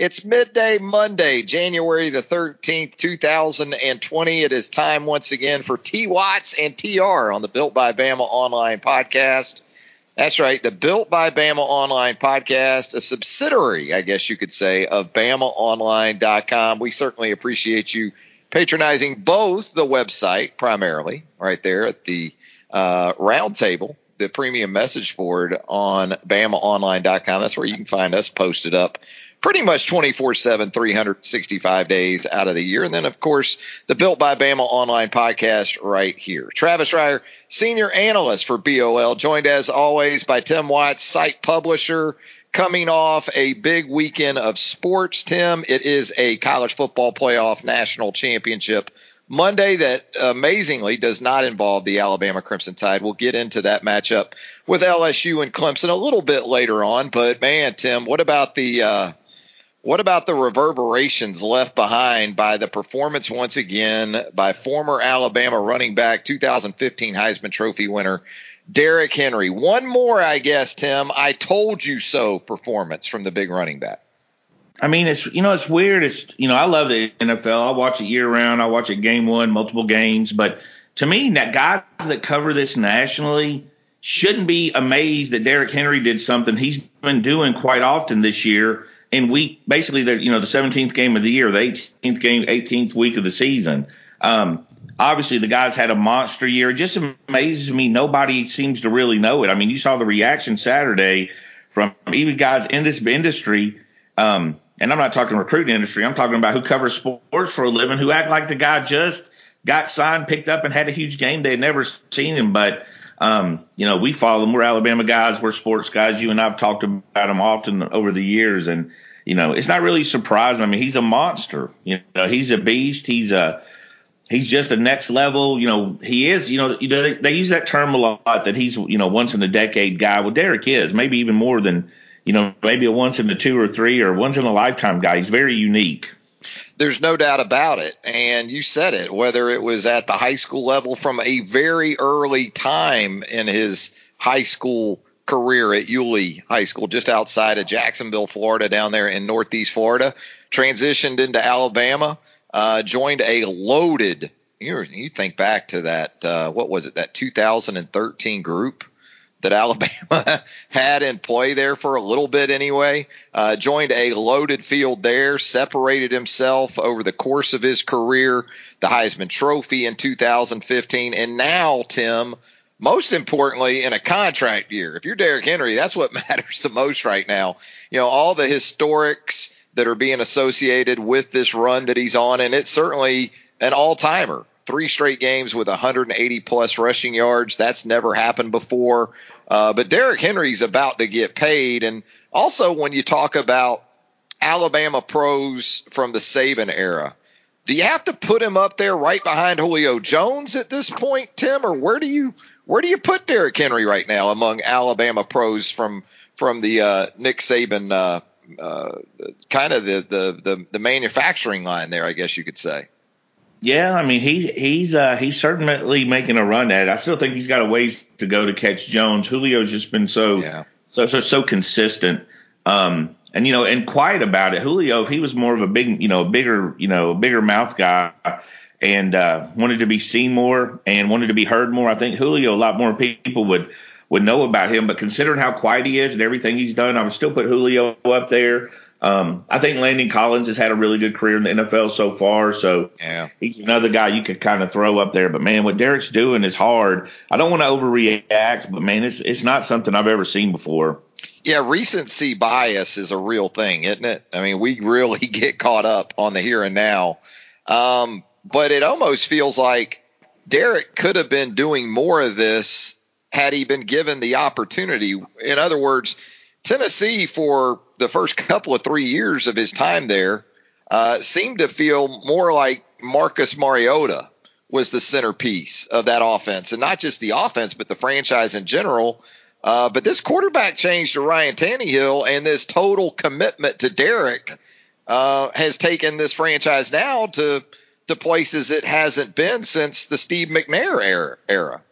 It's midday Monday, January the 13th, 2020. It is time once again for T Watts and TR on the Built by Bama online podcast. That's right, the Built by Bama online podcast, a subsidiary, I guess you could say, of BamaOnline.com. We certainly appreciate you patronizing both the website, primarily, right there at the uh, roundtable, the premium message board on BamaOnline.com. That's where you can find us posted up pretty much 24 7, 365 days out of the year. And then, of course, the Built by Bama online podcast right here. Travis Reier, senior analyst for BOL, joined as always by Tim Watts, site publisher. Coming off a big weekend of sports, Tim. It is a college football playoff national championship Monday that amazingly does not involve the Alabama Crimson Tide. We'll get into that matchup with LSU and Clemson a little bit later on. But man, Tim, what about the uh, what about the reverberations left behind by the performance once again by former Alabama running back, 2015 Heisman Trophy winner Derrick Henry? One more, I guess, Tim. I told you so performance from the big running back. I mean, it's you know, it's weird. It's you know, I love the NFL. I watch it year round. I watch it game one, multiple games. But to me, that guys that cover this nationally shouldn't be amazed that Derrick Henry did something he's been doing quite often this year in week basically the you know the 17th game of the year, the 18th game, 18th week of the season. Um, obviously, the guys had a monster year. It just amazes me nobody seems to really know it. I mean, you saw the reaction Saturday from even guys in this industry. Um, and I'm not talking recruiting industry. I'm talking about who covers sports for a living, who act like the guy just got signed, picked up, and had a huge game. They had never seen him, but um, you know, we follow them. We're Alabama guys. We're sports guys. You and I've talked about them often over the years, and you know, it's not really surprising. I mean, he's a monster. You know, he's a beast. He's a he's just a next level. You know, he is. You know, you they, they use that term a lot that he's you know once in a decade guy. Well, Derrick is maybe even more than you know maybe a once in a two or three or once in a lifetime guy. He's very unique. There's no doubt about it. And you said it, whether it was at the high school level from a very early time in his high school career at Yulee High School, just outside of Jacksonville, Florida, down there in Northeast Florida, transitioned into Alabama, uh, joined a loaded. You, you think back to that, uh, what was it, that 2013 group that Alabama had in play there for a little bit anyway. Uh, joined a loaded field there, separated himself over the course of his career, the Heisman Trophy in 2015, and now, Tim, most importantly, in a contract year. If you're Derrick Henry, that's what matters the most right now. You know, all the historics that are being associated with this run that he's on, and it's certainly an all timer three straight games with 180 plus rushing yards. That's never happened before. Uh, but Derrick Henry's about to get paid. And also, when you talk about Alabama pros from the Saban era, do you have to put him up there right behind Julio Jones at this point, Tim, or where do you where do you put Derrick Henry right now among Alabama pros from from the uh, Nick Saban uh, uh kind of the, the the the manufacturing line there, I guess you could say. Yeah, I mean he's he's uh, he's certainly making a run at it. I still think he's got a ways to go to catch Jones. Julio's just been so yeah. so so so consistent, um, and you know, and quiet about it. Julio, if he was more of a big, you know, bigger, you know, bigger mouth guy, and uh, wanted to be seen more and wanted to be heard more, I think Julio a lot more people would would know about him. But considering how quiet he is and everything he's done, I would still put Julio up there. Um, I think Landon Collins has had a really good career in the NFL so far, so yeah. he's another guy you could kind of throw up there. But man, what Derrick's doing is hard. I don't want to overreact, but man, it's it's not something I've ever seen before. Yeah, recency bias is a real thing, isn't it? I mean, we really get caught up on the here and now, um, but it almost feels like Derrick could have been doing more of this had he been given the opportunity. In other words Tennessee, for the first couple of three years of his time there, uh, seemed to feel more like Marcus Mariota was the centerpiece of that offense, and not just the offense, but the franchise in general. Uh, but this quarterback change to Ryan Tannehill and this total commitment to Derrick uh, has taken this franchise now to to places it hasn't been since the Steve McNair era.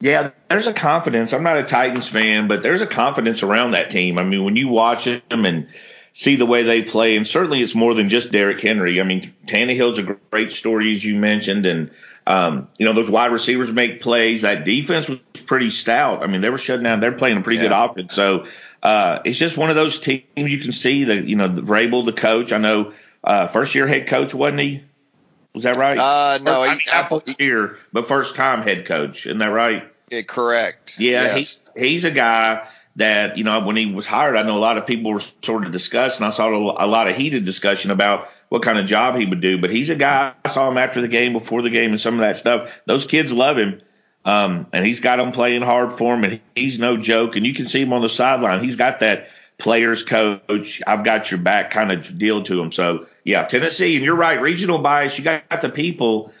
Yeah, there's a confidence. I'm not a Titans fan, but there's a confidence around that team. I mean, when you watch them and see the way they play, and certainly it's more than just Derrick Henry. I mean, Tannehill's a great story, as you mentioned, and um, you know those wide receivers make plays. That defense was pretty stout. I mean, they were shutting down. They're playing a pretty yeah. good offense. So uh, it's just one of those teams you can see that you know the Vrabel, the coach. I know uh, first year head coach wasn't he? Was that right? Uh, no, first, he, I mean, first year, but first time head coach. Isn't that right? Yeah, correct. Yeah, yes. he, he's a guy that you know when he was hired, I know a lot of people were sort of discussing. I saw a lot of heated discussion about what kind of job he would do. But he's a guy. I saw him after the game, before the game, and some of that stuff. Those kids love him. Um, and he's got them playing hard for him, and he's no joke. And you can see him on the sideline. He's got that players coach, I've got your back kind of deal to him. So yeah, Tennessee, and you're right, regional bias. You got the people,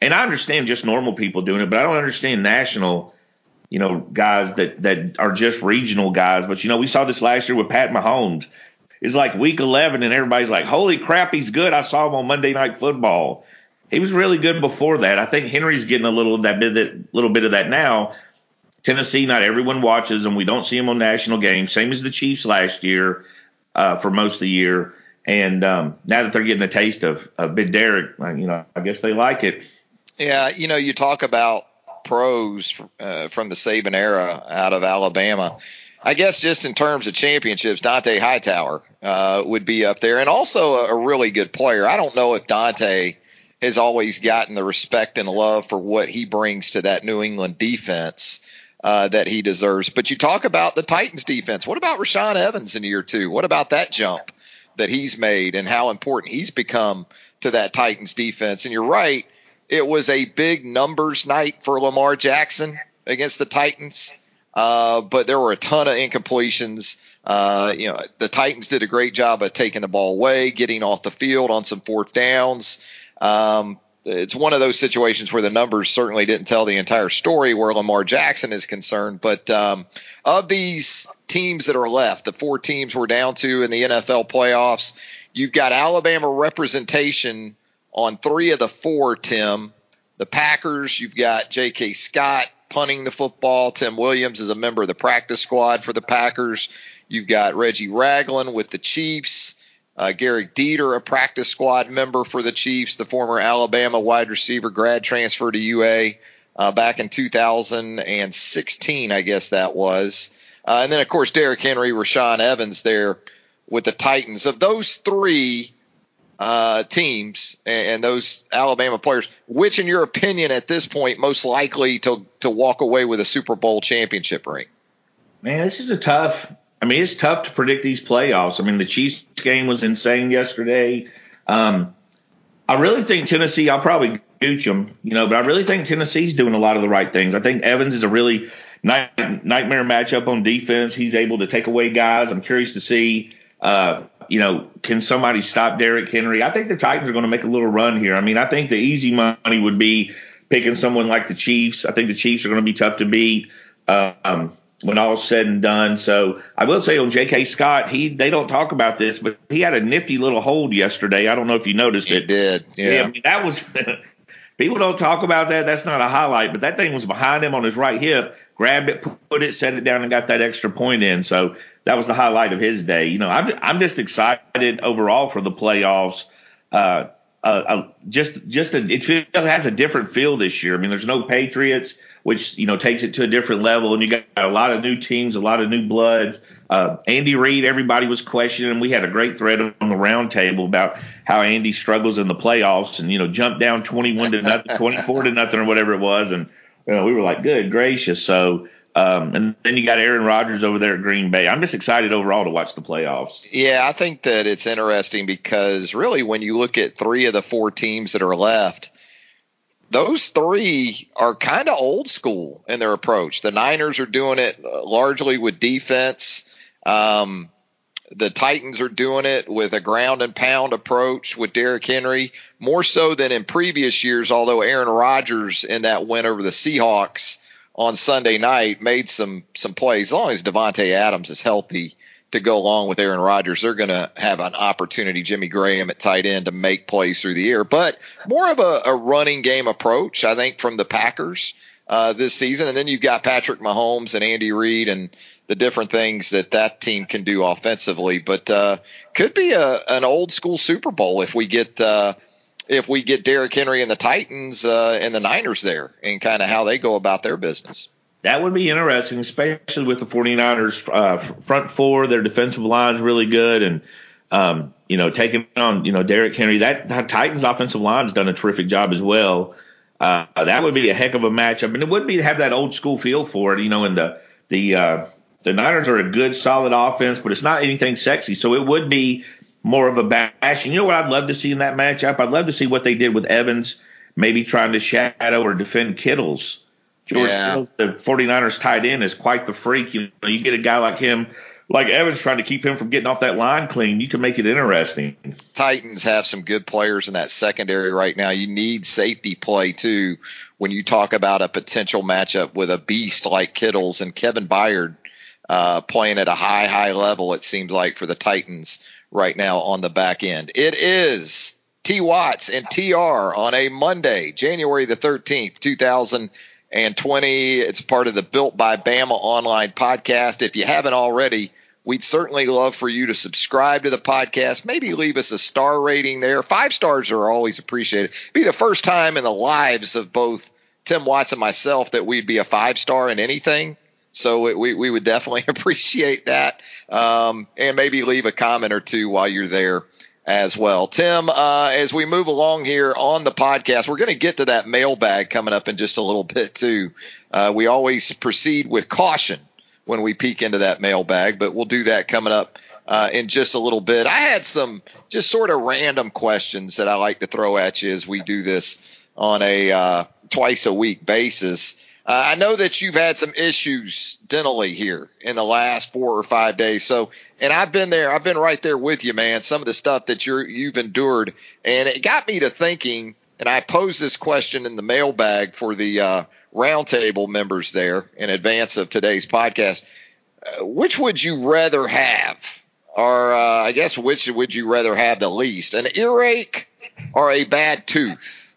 and I understand just normal people doing it, but I don't understand national. You know, guys that that are just regional guys. But you know, we saw this last year with Pat Mahomes. It's like week 11, and everybody's like, "Holy crap, he's good!" I saw him on Monday Night Football. He was really good before that. I think Henry's getting a little that bit little bit of that now. Tennessee, not everyone watches them. We don't see them on national games. Same as the Chiefs last year uh, for most of the year. And um, now that they're getting a taste of, of Big Derrick, uh, you know, I guess they like it. Yeah, you know, you talk about pros uh, from the Saban era out of Alabama. I guess just in terms of championships, Dont'a Hightower uh, would be up there, and also a, a really good player. I don't know if Dante has always gotten the respect and love for what he brings to that New England defense uh, that he deserves. But you talk about the Titans defense. What about Rashaan Evans in year two? What about that jump that he's made and how important he's become to that Titans defense? And you're right, it was a big numbers night for Lamar Jackson against the Titans. Uh, but there were a ton of incompletions. Uh, you know, the Titans did a great job of taking the ball away, getting off the field on some fourth downs. Um, it's one of those situations where the numbers certainly didn't tell the entire story where Lamar Jackson is concerned. But um, of these teams that are left, the four teams we're down to in the NFL playoffs, you've got Alabama representation on three of the four, Tim. The Packers, you've got J.K. Scott punting the football. Tim Williams is a member of the practice squad for the Packers. You've got Reggie Ragland with the Chiefs. Uh, Gehrig Dieter, a practice squad member for the Chiefs, the former Alabama wide receiver, grad transfer to UA uh, back in 2016, I guess that was. Uh, and then, of course, Derrick Henry, Rashaan Evans there with the Titans. Of those three uh, teams and, and, those Alabama players, which, in your opinion, at this point, most likely to to walk away with a Super Bowl championship ring? Man, this is a tough I mean, it's tough to predict these playoffs. I mean, the Chiefs game was insane yesterday. Um, I really think Tennessee. I'll probably gooch them, you know, but I really think Tennessee's doing a lot of the right things. I think Evans is a really night, nightmare matchup on defense. He's able to take away guys. I'm curious to see, uh, you know, can somebody stop Derrick Henry? I think the Titans are going to make a little run here. I mean, I think the easy money would be picking someone like the Chiefs. I think the Chiefs are going to be tough to beat. Um, when all's said and done. So I will say on J.K. Scott, he they don't talk about this, but he had a nifty little hold yesterday. I don't know if you noticed he it. Did yeah? yeah I mean, that was people don't talk about that. That's not a highlight, but that thing was behind him on his right hip. Grabbed it, put it, set it down, and got that extra point in. So that was the highlight of his day. You know, I'm I'm just excited overall for the playoffs. Uh, uh, uh just just a, it has a different feel this year. I mean, there's no Patriots which you know takes it to a different level. And you got a lot of new teams, a lot of new bloods. Uh, Andy Reid, everybody was questioning. We had a great thread on the roundtable about how Andy struggles in the playoffs, and you know jumped down twenty one to nothing, twenty four to nothing, or whatever it was, and you know, we were like, good gracious. So. Um, and then you got Aaron Rodgers over there at Green Bay. I'm just excited overall to watch the playoffs. Yeah, I think that it's interesting because really, when you look at three of the four teams that are left, those three are kind of old school in their approach. The Niners are doing it uh, largely with defense. Um, the Titans are doing it with a ground and pound approach with Derrick Henry, more so than in previous years, although Aaron Rodgers in that win over the Seahawks on Sunday night made some some plays. As long as Davante Adams is healthy to go along with Aaron Rodgers, they're going to have an opportunity, Jimmy Graham at tight end, to make plays through the air. But more of a, a running game approach, I think, from the Packers uh, this season. And then you've got Patrick Mahomes and Andy Reid and the different things that that team can do offensively. But uh, could be a, an old school Super Bowl if we get uh, if we get Derrick Henry and the Titans uh, and the Niners there and kind of how they go about their business. That would be interesting, especially with the 49ers uh, front four. Their defensive line is really good. And, um, you know, taking on, you know, Derrick Henry, that, that Titans offensive line has done a terrific job as well. Uh, that would be a heck of a matchup. And it would be to have that old school feel for it, you know, and the, the, uh, the Niners are a good, solid offense, but it's not anything sexy. So it would be more of a bash. And you know what I'd love to see in that matchup? I'd love to see what they did with Evans, maybe trying to shadow or defend Kittles. George yeah. The 49ers tight end, is quite the freak. You know, you get a guy like him, like Evans, trying to keep him from getting off that line clean. You can make it interesting. Titans have some good players in that secondary right now. You need safety play too when you talk about a potential matchup with a beast like Kittles and Kevin Byard uh, playing at a high, high level. It seems like for the Titans right now on the back end. It is T Watts and TR on a Monday, January the 13th, 2020. It's part of the Built by Bama online podcast. If you haven't already, we'd certainly love for you to subscribe to the podcast. Maybe leave us a star rating there. Five stars are always appreciated. Be the first time in the lives of both Tim Watts and myself that we'd be a five star in anything. So we, we would definitely appreciate that. Um, and maybe leave a comment or two while you're there as well. Tim, uh, as we move along here on the podcast, we're going to get to that mailbag coming up in just a little bit too. Uh, we always proceed with caution when we peek into that mailbag, but we'll do that coming up uh, in just a little bit. I had some just sort of random questions that I like to throw at you as we do this on a uh, twice a week basis. Uh, I know that you've had some issues dentally here in the last four or five days. So, and I've been there. I've been right there with you, man. Some of the stuff that you're you've endured, and it got me to thinking. And I posed this question in the mailbag for the uh, roundtable members there in advance of today's podcast. Uh, which would you rather have, or uh, I guess which would you rather have the least, an earache or a bad tooth?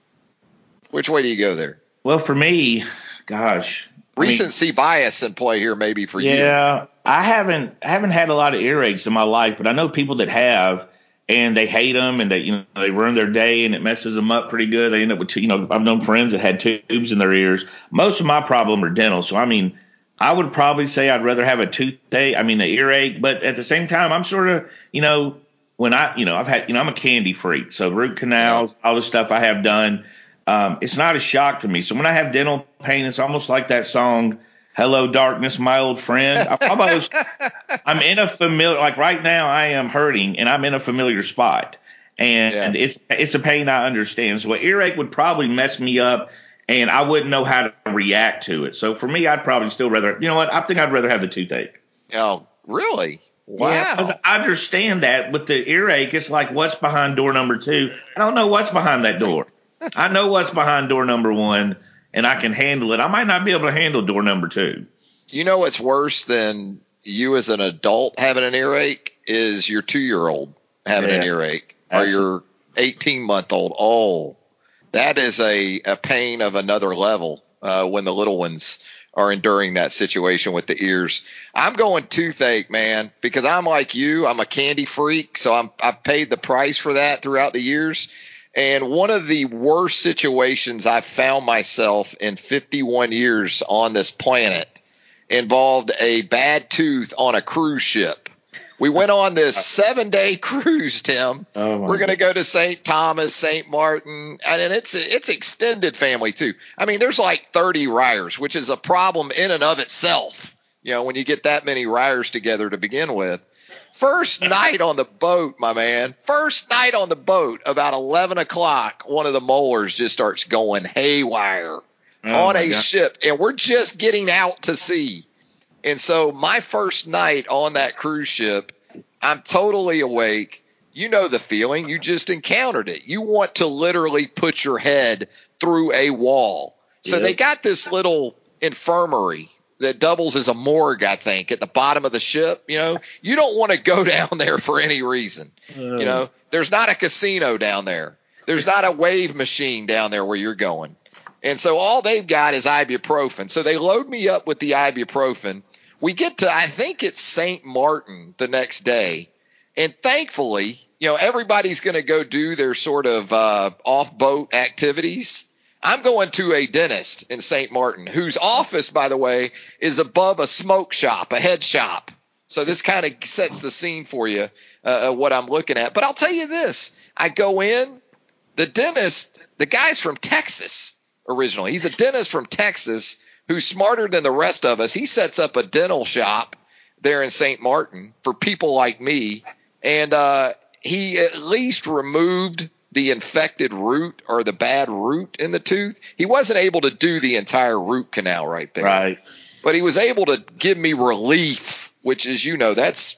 Which way do you go there? Well, for me, gosh, recency I mean, bias in play here, maybe for yeah, you. Yeah, I haven't I haven't had a lot of earaches in my life, but I know people that have, and they hate them, and they you know they ruin their day, and it messes them up pretty good. They end up with you know I've known friends that had tubes in their ears. Most of my problem are dental, so I mean. I would probably say I'd rather have a toothache, I mean, an earache, but at the same time, I'm sort of, you know, when I, you know, I've had, you know, I'm a candy freak. So root canals, all the stuff I have done, um, it's not a shock to me. So when I have dental pain, it's almost like that song, Hello Darkness, My Old Friend. I almost, I'm in a familiar, like right now I am hurting and I'm in a familiar spot. And yeah. it's it's a pain I understand. So an earache would probably mess me up and I wouldn't know how to react to it. So for me, I'd probably still rather, you know what? I think I'd rather have the toothache. Oh, really? Wow. Yeah, I understand that. With the earache, it's like, what's behind door number two? I don't know what's behind that door. I know what's behind door number one, and I can handle it. I might not be able to handle door number two. You know what's worse than you as an adult having an earache is your two year old having yeah, an earache absolutely. or your 18 month old. Oh, that is a, a pain of another level uh, when the little ones are enduring that situation with the ears. I'm going toothache, man, because I'm like you. I'm a candy freak, so I'm I've paid the price for that throughout the years. And one of the worst situations I've found myself in 51 years on this planet involved a bad tooth on a cruise ship. We went on this seven day cruise, Tim. Oh We're going to go to St. Thomas, St. Martin, and it's it's extended family too. I mean, there's like 30 riders, which is a problem in and of itself. You know, when you get that many riders together to begin with. First night on the boat, my man. First night on the boat, about 11 o'clock, one of the molars just starts going haywire oh on a God. ship, and we're just getting out to sea. And so my first night on that cruise ship, I'm totally awake. You know the feeling. You just encountered it. You want to literally put your head through a wall. So yep. they got this little infirmary that doubles as a morgue, I think, at the bottom of the ship. You know, you don't want to go down there for any reason. Uh, you know, there's not a casino down there. There's not a wave machine down there where you're going. And so all they've got is ibuprofen. So they load me up with the ibuprofen. We get to, I think it's St. Martin the next day. And thankfully, you know, everybody's going to go do their sort of uh, off boat activities. I'm going to a dentist in St. Martin whose office, by the way, is above a smoke shop, a head shop. So this kind of sets the scene for you, uh, what I'm looking at. But I'll tell you this I go in, the dentist, the guy's from Texas originally. He's a dentist from Texas who's smarter than the rest of us. He sets up a dental shop there in St. Martin for people like me. And uh, he at least removed the infected root or the bad root in the tooth. He wasn't able to do the entire root canal right there. Right. But he was able to give me relief, which is, you know, that's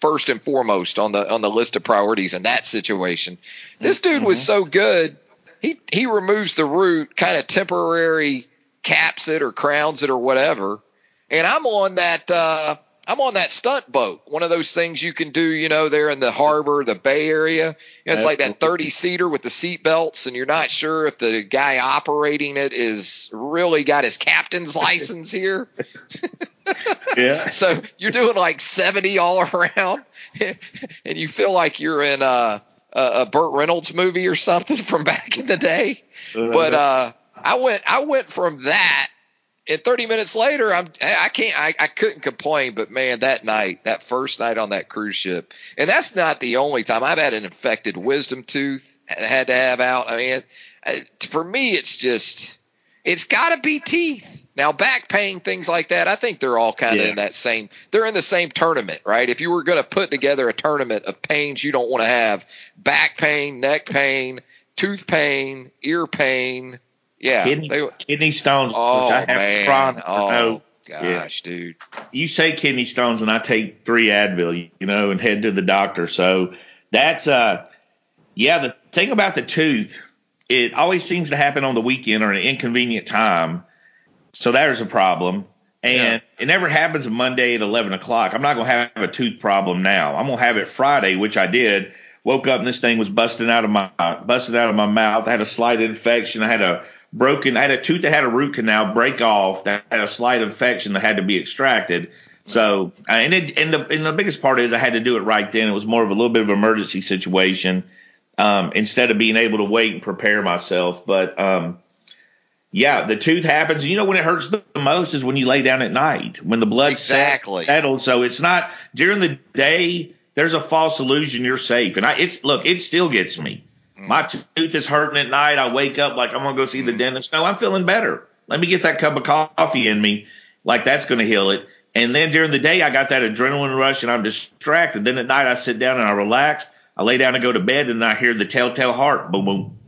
first and foremost on the on the list of priorities in that situation. This dude mm-hmm. was so good. He he removes the root, kind of temporary caps it or crowns it or whatever. And I'm on that uh I'm on that stunt boat, one of those things you can do, you know, there in the harbor, the Bay Area. You know, it's like that 30 seater with the seat belts, and you're not sure if the guy operating it is really got his captain's license here. yeah. So you're doing like 70 all around, and you feel like you're in a, a Burt Reynolds movie or something from back in the day. Uh-huh. But uh, I went, I went from that and 30 minutes later, I'm I can't I, I couldn't complain, but man, that night, that first night on that cruise ship, and that's not the only time I've had an infected wisdom tooth and had to have out. I mean, for me, it's just it's got to be teeth. Now, back pain, things like that, I think they're all kind of yeah. in that same. They're in the same tournament, right? If you were going to put together a tournament of pains you don't want to have, back pain, neck pain, tooth pain, ear pain yeah, kidney, they, kidney stones. Oh man, oh gosh, yeah. dude. You say kidney stones, and I take three Advil, you know, and head to the doctor. So that's uh, yeah. The thing about the tooth, it always seems to happen on the weekend or an inconvenient time. So there's a problem. And yeah. it never happens Monday at 11 o'clock. I'm not going to have a tooth problem now. I'm going to have it Friday, which I did. Woke up and this thing was busting out of my busted out of my mouth. I had a slight infection. I had a broken. I had a tooth that had a root canal break off that had a slight infection that had to be extracted. So, uh, and it, and the and the biggest part is I had to do it right then. It was more of a little bit of an emergency situation um, instead of being able to wait and prepare myself. But um, yeah, the tooth happens. You know when it hurts the most is when you lay down at night when the blood exactly settles. So it's not during the day. There's a false illusion you're safe, and I it's look it still gets me. My tooth is hurting at night. I wake up like I'm gonna go see the mm. dentist. No, I'm feeling better. Let me get that cup of coffee in me. Like that's gonna heal it. And then during the day, I got that adrenaline rush and I'm distracted. Then at night, I sit down and I relax. I lay down and go to bed and I hear the telltale heart boom, boom,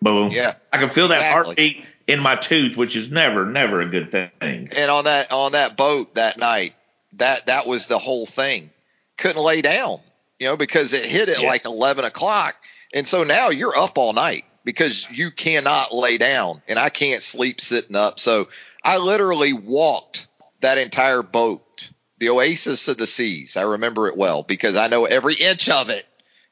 boom. Yeah. I can feel that heartbeat in my tooth, which is never, never a good thing. And on that on that boat that night, that that was the whole thing. Couldn't lay down, you know, because it hit at yeah. like eleven o'clock and so now you're up all night because you cannot lay down and I can't sleep sitting up. So I literally walked that entire boat, the Oasis of the Seas. I remember it well because I know every inch of it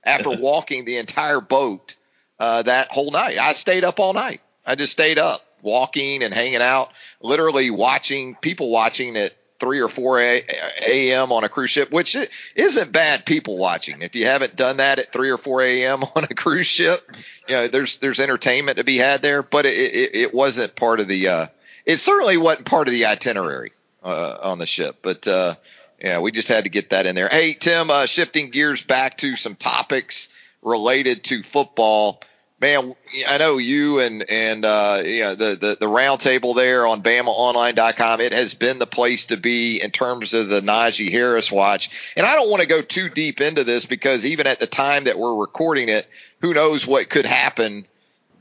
after walking the entire boat uh, that whole night. I stayed up all night. I just stayed up walking and hanging out, literally watching people watching it three or four a.m. on a cruise ship, which isn't bad people watching. If you haven't done that at three or four a.m. on a cruise ship, you know there's there's entertainment to be had there, but it it, it wasn't part of the. Uh, it certainly wasn't part of the itinerary uh, on the ship, but. Uh, yeah, we just had to get that in there. Hey, Tim, uh, shifting gears back to some topics related to football man, I know you and and uh, yeah, the the, the roundtable there on BamaOnline.com. It has been the place to be in terms of the Najee Harris watch. And I don't want to go too deep into this because even at the time that we're recording it, who knows what could happen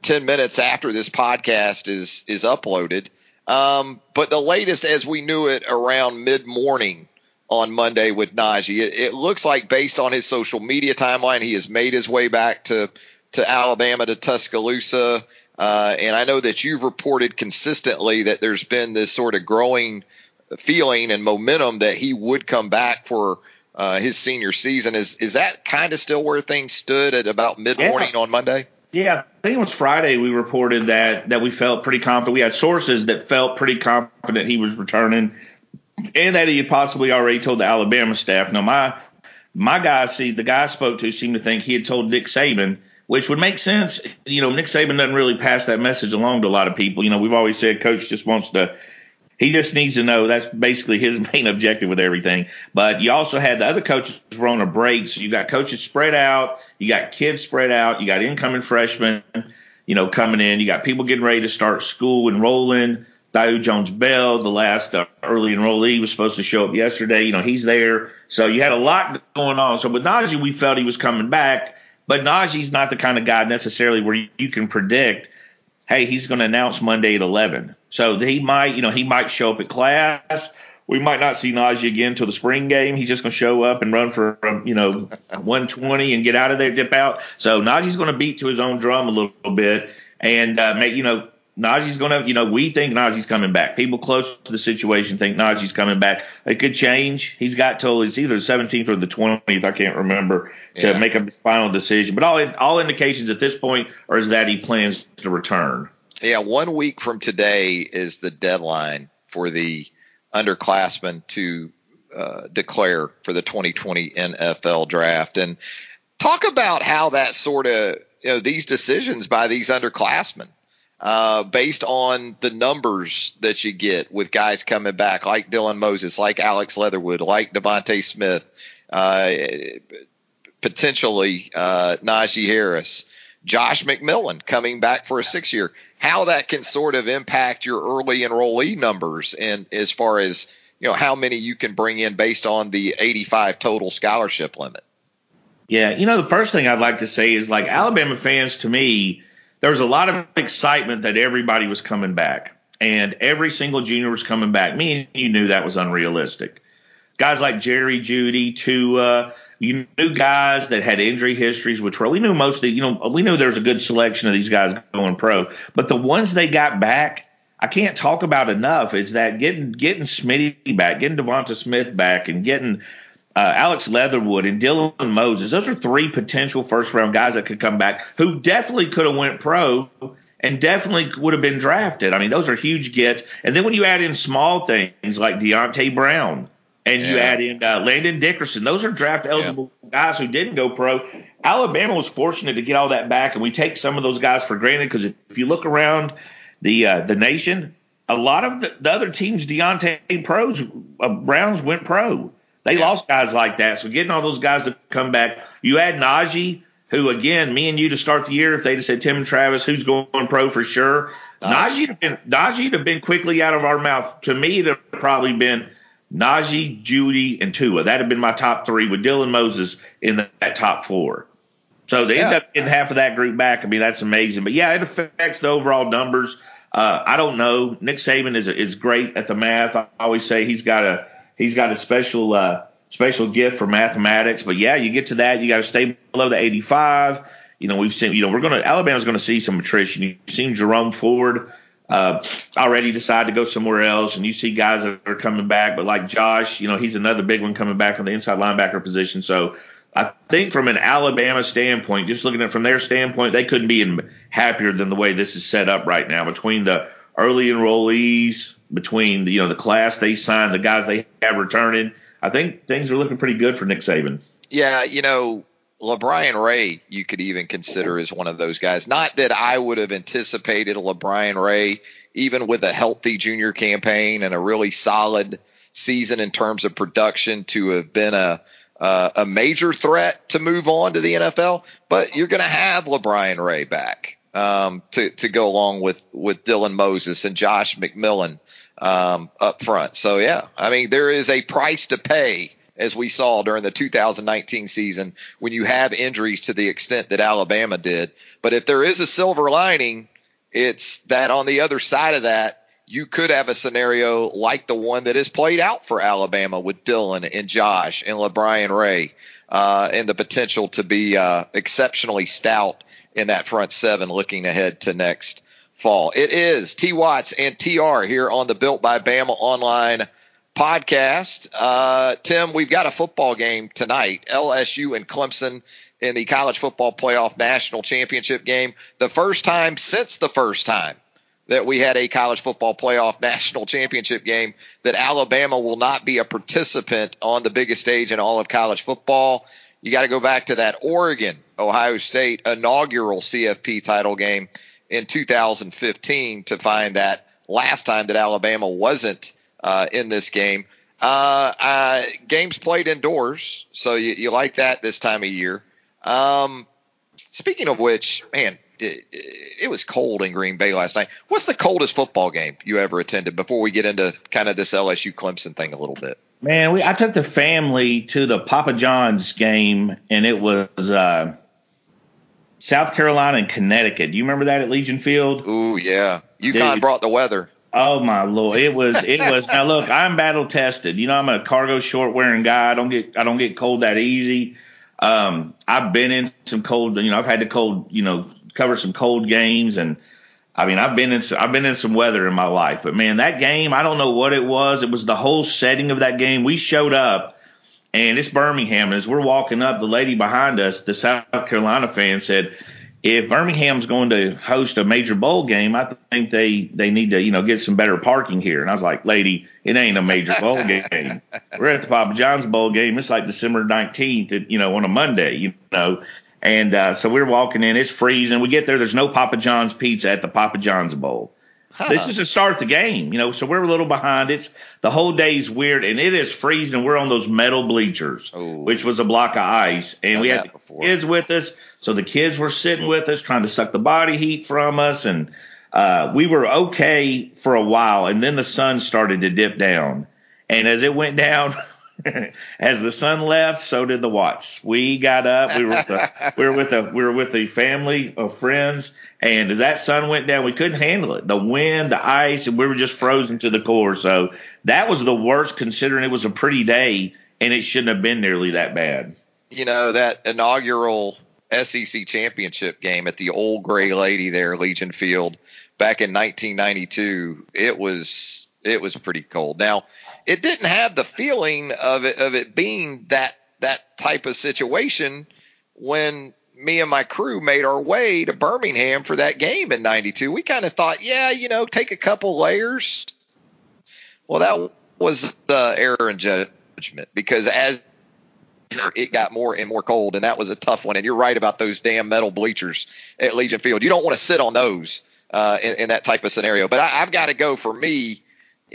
ten minutes after this podcast is is uploaded. Um, but the latest, as we knew it, around mid morning on Monday with Najee, it, it, looks like based on his social media timeline, he has made his way back to to Alabama to Tuscaloosa. Uh, and I know that you've reported consistently that there's been this sort of growing feeling and momentum that he would come back for uh, his senior season. Is is that kind of still where things stood at about mid morning yeah. on Monday? Yeah, I think it was Friday. We reported that that we felt pretty confident. We had sources that felt pretty confident he was returning, and that he had possibly already told the Alabama staff. Now my my guy, see the guy I spoke to seemed to think he had told Nick Saban which would make sense. You know, Nick Saban doesn't really pass that message along to a lot of people. You know, we've always said coach just wants to, he just needs to know that's basically his main objective with everything. But you also had the other coaches were on a break. So you got coaches spread out, you got kids spread out, you got incoming freshmen, you know, coming in, you got people getting ready to start school enrolling. Thaddeus Jones Bell, the last uh, early enrollee, was supposed to show up yesterday. You know, he's there. So you had a lot going on. So with Najee, we felt he was coming back. But Najee's not the kind of guy necessarily where you can predict, hey, he's going to announce Monday at 11. So he might, you know, he might show up at class. We might not see Najee again until the spring game. He's just going to show up and run for, you know, 120 and get out of there, dip out. So Najee's going to beat to his own drum a little bit and uh, make, you know, Najee's going to, you know, we think Najee's coming back. People close to the situation think Najee's coming back. It could change. He's got till it's either the 17th or the 20th. I can't remember to make a final decision. But all all indications at this point are is that he plans to return. Yeah, one week from today is the deadline for the underclassmen to uh, declare for the 2020 NFL draft. And talk about how that sort of you know these decisions by these underclassmen uh, based on the numbers that you get with guys coming back, like Dylan Moses, like Alex Leatherwood, like DeVonta Smith, uh, potentially uh, Najee Harris, Josh McMillon coming back for a six year. How that can sort of impact your early enrollee numbers, and as far as you know, how many you can bring in based on the 85 total scholarship limit. Yeah, you know, the first thing I'd like to say is like Alabama fans to me there was a lot of excitement that everybody was coming back and every single junior was coming back. Me and you knew that was unrealistic. Guys like Jerry Jeudy, Tua, you knew guys that had injury histories, which were, we knew most of you know, we knew there was a good selection of these guys going pro. But the ones they got back, I can't talk about enough is that getting getting Smitty back, getting DeVonta Smith back, and getting uh, Alex Leatherwood and Dylan Moses. Those are three potential first round guys that could come back who definitely could have went pro and definitely would have been drafted. I mean, those are huge gets. And then when you add in small things like Deonte Brown and yeah. you add in uh, Landon Dickerson, those are draft eligible yeah. guys who didn't go pro. Alabama was fortunate to get all that back, and we take some of those guys for granted because if you look around the uh, the nation, a lot of the, the other teams, Deonte pros, uh, Browns went pro. They yeah. lost guys like that. So getting all those guys to come back, you add Najee, who again, me and you to start the year, if they'd have said Tim and Travis, who's going pro for sure, nice. Najee'd have been Najee'd have been quickly out of our mouth. To me, it'd have probably been Najee, Jeudy, and Tua. That'd have been my top three with Dylan Moses in the, that top four. So they yeah. end up getting half of that group back. I mean, that's amazing. But yeah, it affects the overall numbers. Uh, I don't know. Nick Saban is is great at the math. I always say he's got a he's got a special uh, special gift for mathematics. But yeah, you get to that, you got to stay below the 85. You know, we've seen, you know, we're going to, Alabama's going to see some attrition. You've seen Jerome Ford uh, already decide to go somewhere else, and you see guys that are coming back, but like Josh, you know, he's another big one coming back on the inside linebacker position. So I think from an Alabama standpoint, just looking at it from their standpoint, they couldn't be happier than the way this is set up right now between the early enrollees, between the you know the class they signed, the guys they have returning. I think things are looking pretty good for Nick Saban. Yeah, you know, LaBryan Ray, you could even consider as one of those guys. Not that I would have anticipated LaBryan Ray, even with a healthy junior campaign and a really solid season in terms of production, to have been a uh, a major threat to move on to the NFL. But you're going to have LaBryan Ray back um, to to go along with with Dylan Moses and Josh McMillon um, up front. So yeah, I mean there is a price to pay as we saw during the 2019 season when you have injuries to the extent that Alabama did. But if there is a silver lining, it's that on the other side of that, you could have a scenario like the one that has played out for Alabama with Dylan and Josh and LaBryan Ray, uh, and the potential to be uh, exceptionally stout in that front seven looking ahead to next fall. It is T Watts and TR here on the Built by Bama online podcast. Uh, Tim, we've got a football game tonight. LSU and Clemson in the college football playoff national championship game. The first time since the first time that we had a college football playoff national championship game that Alabama will not be a participant on the biggest stage in all of college football. You got to go back to that Oregon Ohio State inaugural CFP title game in 2015 to find that last time that Alabama wasn't uh, in this game. Uh, uh, games played indoors, so you, you, like that this time of year. Um, speaking of which, man, it, it, was cold in Green Bay last night. What's the coldest football game you ever attended? Before we get into kind of this LSU Clemson thing a little bit. Man, we I took the family to the Papa John's game, and it was uh, South Carolina and Connecticut. Do you remember that at Legion Field? Ooh, yeah. UConn Dude. brought the weather. Oh my lord! It was it was. now look, I'm battle tested. You know, I'm a cargo short wearing guy. I don't get I don't get cold that easy. Um, I've been in some cold. You know, I've had to cold. You know, cover some cold games, and I mean, I've been in some, I've been in some weather in my life. But man, that game, I don't know what it was. It was the whole setting of that game. We showed up, and it's Birmingham. And as we're walking up, the lady behind us, the South Carolina fan, said if Birmingham's going to host a major bowl game, I think they they need to you know get some better parking here. And I was like, lady, it ain't a major bowl game. We're at the Papa John's bowl game. It's like December nineteenth, you know, on a Monday, you know. And uh, so we're walking in. It's freezing. We get there. There's no Papa John's pizza at the Papa John's bowl. Huh. This is to start the game, you know. So we're a little behind. It's the whole day's weird, and it is freezing. And we're on those metal bleachers, Ooh. which was a block of ice, and we had kids with us so the kids were sitting with us, trying to suck the body heat from us, and uh, we were okay for a while. And then the sun started to dip down, and as it went down. as the sun left, so did the Watts. We got up. We were with the, we were with a we were with family of friends, and as that sun went down, we couldn't handle it. The wind, the ice, and we were just frozen to the core. So that was the worst, considering it was a pretty day, and it shouldn't have been nearly that bad. You know that inaugural SEC championship game at the old gray lady there, Legion Field, back in 1992. It was it was pretty cold. Now, it didn't have the feeling of it of it being that that type of situation when me and my crew made our way to Birmingham for that game in 92. We kind of thought, yeah, you know, take a couple layers. Well, that was the error in judgment because as it got more and more cold, and that was a tough one. And you're right about those damn metal bleachers at Legion Field. You don't want to sit on those uh, in, in, that type of scenario. But I, have got to go for me.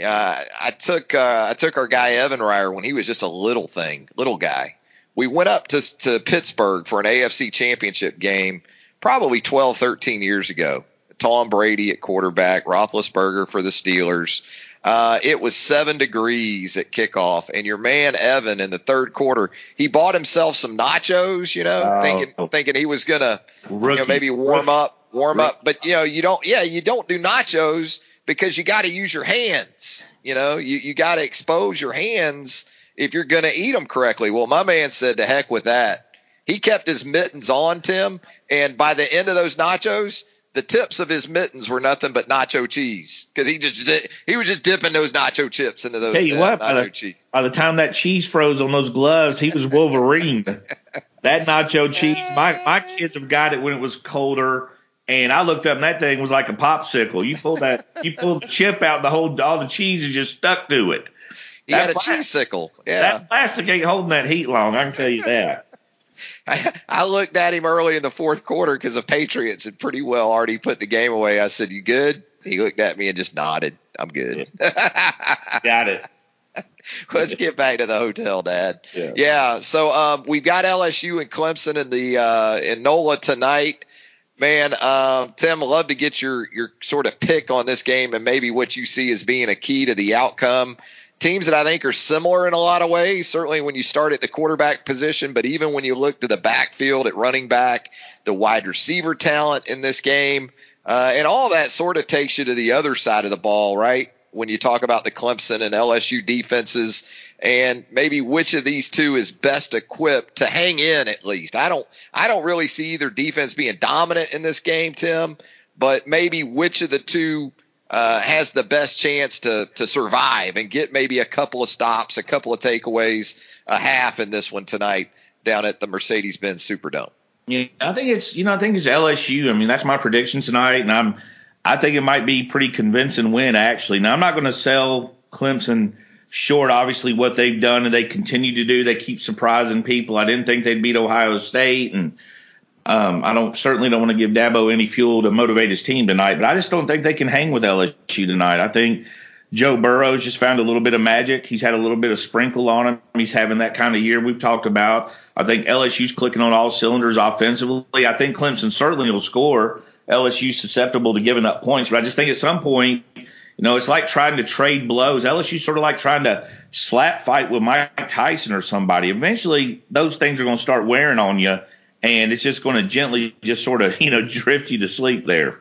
Uh, I took uh, I took our guy Evan Reier when he was just a little thing, little guy. We went up to to Pittsburgh for an AFC Championship game, probably 12, 13 years ago. Tom Brady at quarterback, Roethlisberger for the Steelers. Uh, it was seven degrees at kickoff, and your man Evan in the third quarter, he bought himself some nachos, you know, oh. thinking thinking he was gonna, you know, maybe warm up, warm up. But you know, you don't, yeah, you don't do nachos because you got to use your hands. You know, you you got to expose your hands if you're gonna eat them correctly. Well, my man said, "To heck with that." He kept his mittens on, Tim, and by the end of those nachos, the tips of his mittens were nothing but nacho cheese because he just he was just dipping those nacho chips into those. Tell you uh, what, by the, cheese. by the time that cheese froze on those gloves, he was Wolverine. that nacho cheese, my my kids have got it when it was colder. And I looked up, and that thing was like a popsicle. You pull that, you pull the chip out, the whole all the cheese is just stuck to it. He that had a cheese sickle. Yeah, that plastic ain't holding that heat long. I can tell you that. I, I looked at him early in the fourth quarter because the Patriots had pretty well already put the game away. I said, "You good?" He looked at me and just nodded. I'm good. Got it. Let's get back to the hotel, Dad. Yeah. yeah so um, we've got LSU and Clemson in the uh, in NOLA tonight. Man, uh, Tim, love to get your your sort of pick on this game and maybe what you see as being a key to the outcome teams that I think are similar in a lot of ways. Certainly when you start at the quarterback position, but even when you look to the backfield at running back, the wide receiver talent in this game, Uh, and all that sort of takes you to the other side of the ball, right? When you talk about the Clemson and LSU defenses and maybe which of these two is best equipped to hang in at least. I don't I don't really see either defense being dominant in this game, Tim, but maybe which of the two uh, has the best chance to to survive and get maybe a couple of stops, a couple of takeaways, a half in this one tonight down at the Mercedes-Benz Superdome. Yeah, I think it's you know I think it's LSU. I mean that's my prediction tonight, and I'm I think it might be pretty convincing win actually. Now I'm not going to sell Clemson short. Obviously what they've done and they continue to do, they keep surprising people. I didn't think they'd beat Ohio State, and um, I don't certainly don't want to give Dabo any fuel to motivate his team tonight. But I just don't think they can hang with LSU tonight. I think Joe Burrow's just found a little bit of magic. He's had a little bit of sprinkle on him. He's having that kind of year we've talked about. I think LSU's clicking on all cylinders offensively. I think Clemson certainly will score. LSU's susceptible to giving up points, but I just think at some point, you know, it's like trying to trade blows. LSU's sort of like trying to slap fight with Mike Tyson or somebody. Eventually, those things are going to start wearing on you, and it's just going to gently just sort of, you know, drift you to sleep there.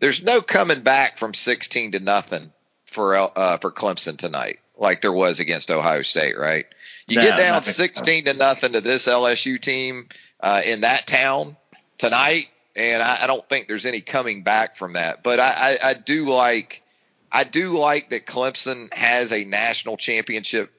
There's no coming back from 16 to nothing for uh, for Clemson tonight, like there was against Ohio State, right? You no, get down sixteen to nothing to this LSU team uh, in that town tonight, and I, I, don't think there's any coming back from that. But I, I, I do like I do like that Clemson has a national championship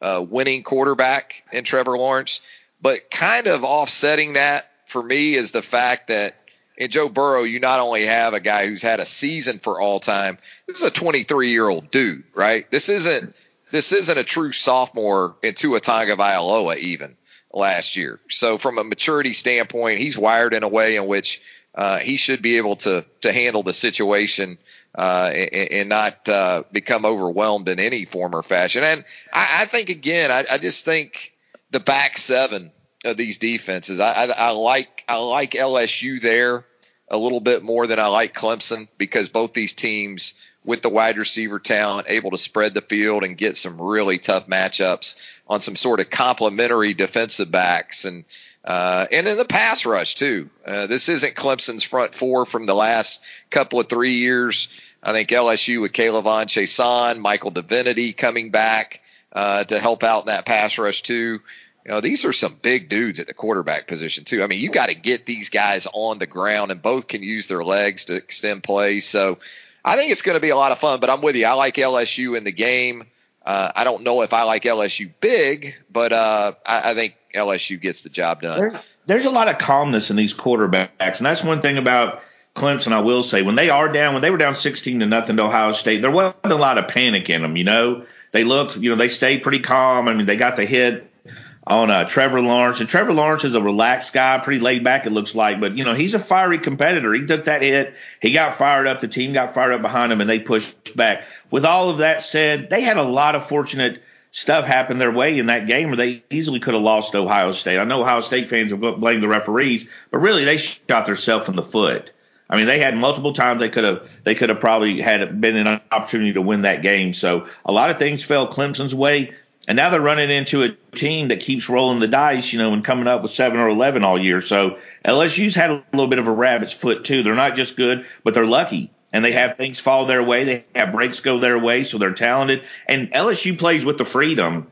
uh, winning quarterback in Trevor Lawrence, but kind of offsetting that for me is the fact that in Joe Burrow, you not only have a guy who's had a season for all time. This is a 23 year old dude, right? This isn't this isn't a true sophomore in Tua Tagovailoa even last year. So from a maturity standpoint, he's wired in a way in which uh, he should be able to to handle the situation uh, and, and, not uh, become overwhelmed in any form or fashion. And I, I think again, I, I, just think the back seven of these defenses, I, I like I like LSU there a little bit more than I like Clemson because both these teams with the wide receiver talent able to spread the field and get some really tough matchups on some sort of complementary defensive backs and uh, and in the pass rush too. Uh, this isn't Clemson's front four from the last couple of three years. I think LSU with K'Lavon Chaisson, Michael Divinity coming back uh, to help out in that pass rush too. You know, these are some big dudes at the quarterback position too. I mean, you got to get these guys on the ground, and both can use their legs to extend plays. So, I think it's going to be a lot of fun. But I'm with you. I like LSU in the game. Uh, I don't know if I like LSU big, but uh, I, I, think LSU gets the job done. There, there's a lot of calmness in these quarterbacks, and that's one thing about Clemson. I will say when they are down, when they were down 16 to nothing to Ohio State, there wasn't a lot of panic in them. You know, they looked, you know, they stayed pretty calm. I mean, they got the hit on uh, Trevor Lawrence. And Trevor Lawrence is a relaxed guy, pretty laid back, it looks like. But, you know, he's a fiery competitor. He took that hit. He got fired up. The team got fired up behind him, and they pushed back. With all of that said, they had a lot of fortunate stuff happened their way in that game where they easily could have lost Ohio State. I know Ohio State fans will blame the referees, but really they shot themselves in the foot. I mean, they had multiple times they could have they could have probably had been an opportunity to win that game. So a lot of things fell Clemson's way. And now they're running into a team that keeps rolling the dice, you know, and coming up with seven or eleven all year. So LSU's had a little bit of a rabbit's foot too. They're not just good, but they're lucky. And they have things fall their way. They have breaks go their way, so they're talented. And LSU plays with the freedom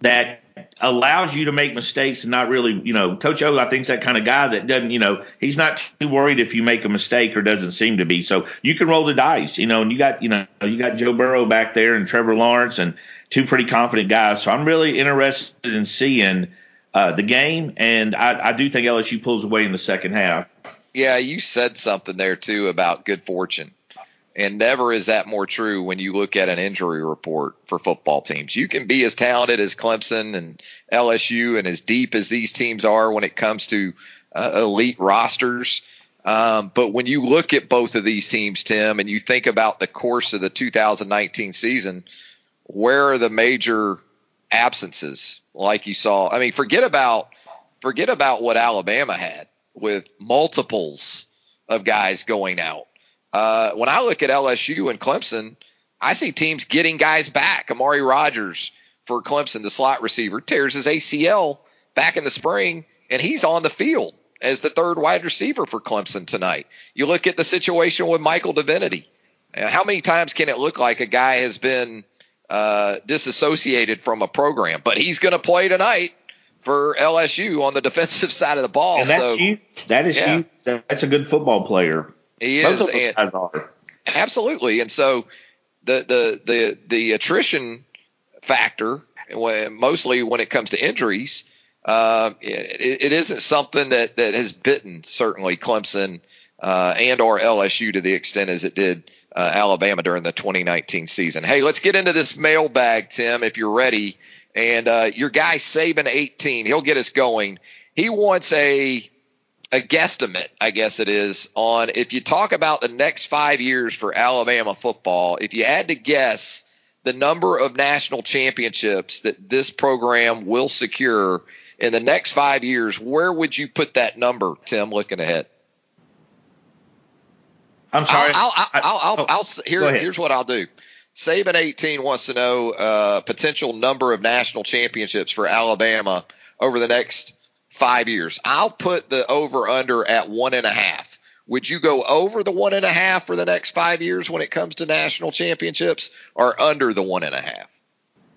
that allows you to make mistakes and not really, you know, Coach O, I think, is that kind of guy that doesn't, you know, he's not too worried if you make a mistake or doesn't seem to be. So you can roll the dice, you know, and you got, you know, you got Joe Burrow back there and Trevor Lawrence and two pretty confident guys. So I'm really interested in seeing uh, the game, and I, I do think LSU pulls away in the second half. Yeah, you said something there too about good fortune. And never is that more true when you look at an injury report for football teams. You can be as talented as Clemson and LSU and as deep as these teams are when it comes to uh, elite rosters. Um, but when you look at both of these teams, Tim, and you think about the course of the 2019 season, where are the major absences like you saw? I mean, forget about forget about what Alabama had with multiples of guys going out. Uh, when I look at LSU and Clemson, I see teams getting guys back. Amari Rodgers for Clemson, the slot receiver, tears his ACL back in the spring, and he's on the field as the third wide receiver for Clemson tonight. You look at the situation with Michael Divinity. How many times can it look like a guy has been uh, disassociated from a program? But he's going to play tonight for LSU on the defensive side of the ball. And that's so huge. That is yeah. huge. That's a good football player. He is. And, absolutely. And so the the the the attrition factor, when, mostly when it comes to injuries, uh, it, it isn't something that that has bitten certainly Clemson uh, and or LSU to the extent as it did uh, Alabama during the 2019 season. Hey, let's get into this mailbag, Tim, if you're ready. And uh, your guy Saban 18, he'll get us going. He wants a a guesstimate, I guess it is, on if you talk about the next five years for Alabama football, if you had to guess the number of national championships that this program will secure in the next five years, where would you put that number, Tim, looking ahead? I'm sorry. I'll, I'll, I'll, I'll, I'll here, here's what I'll do. Saban 18 wants to know uh, potential number of national championships for Alabama over the next five years. I'll put the over under at one and a half. Would you go over the one and a half for the next five years when it comes to national championships or under the one and a half?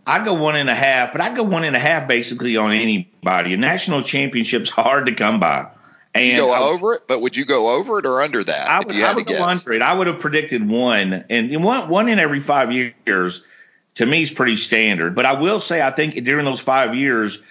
I'd go one and a half, but I'd go one and a half basically on anybody. A national championship's hard to come by. And you go I, over it, but would you go over it or under that? I would, I would go under it. I would have predicted one, and one one in every five years to me is pretty standard. But I will say, I think during those five years,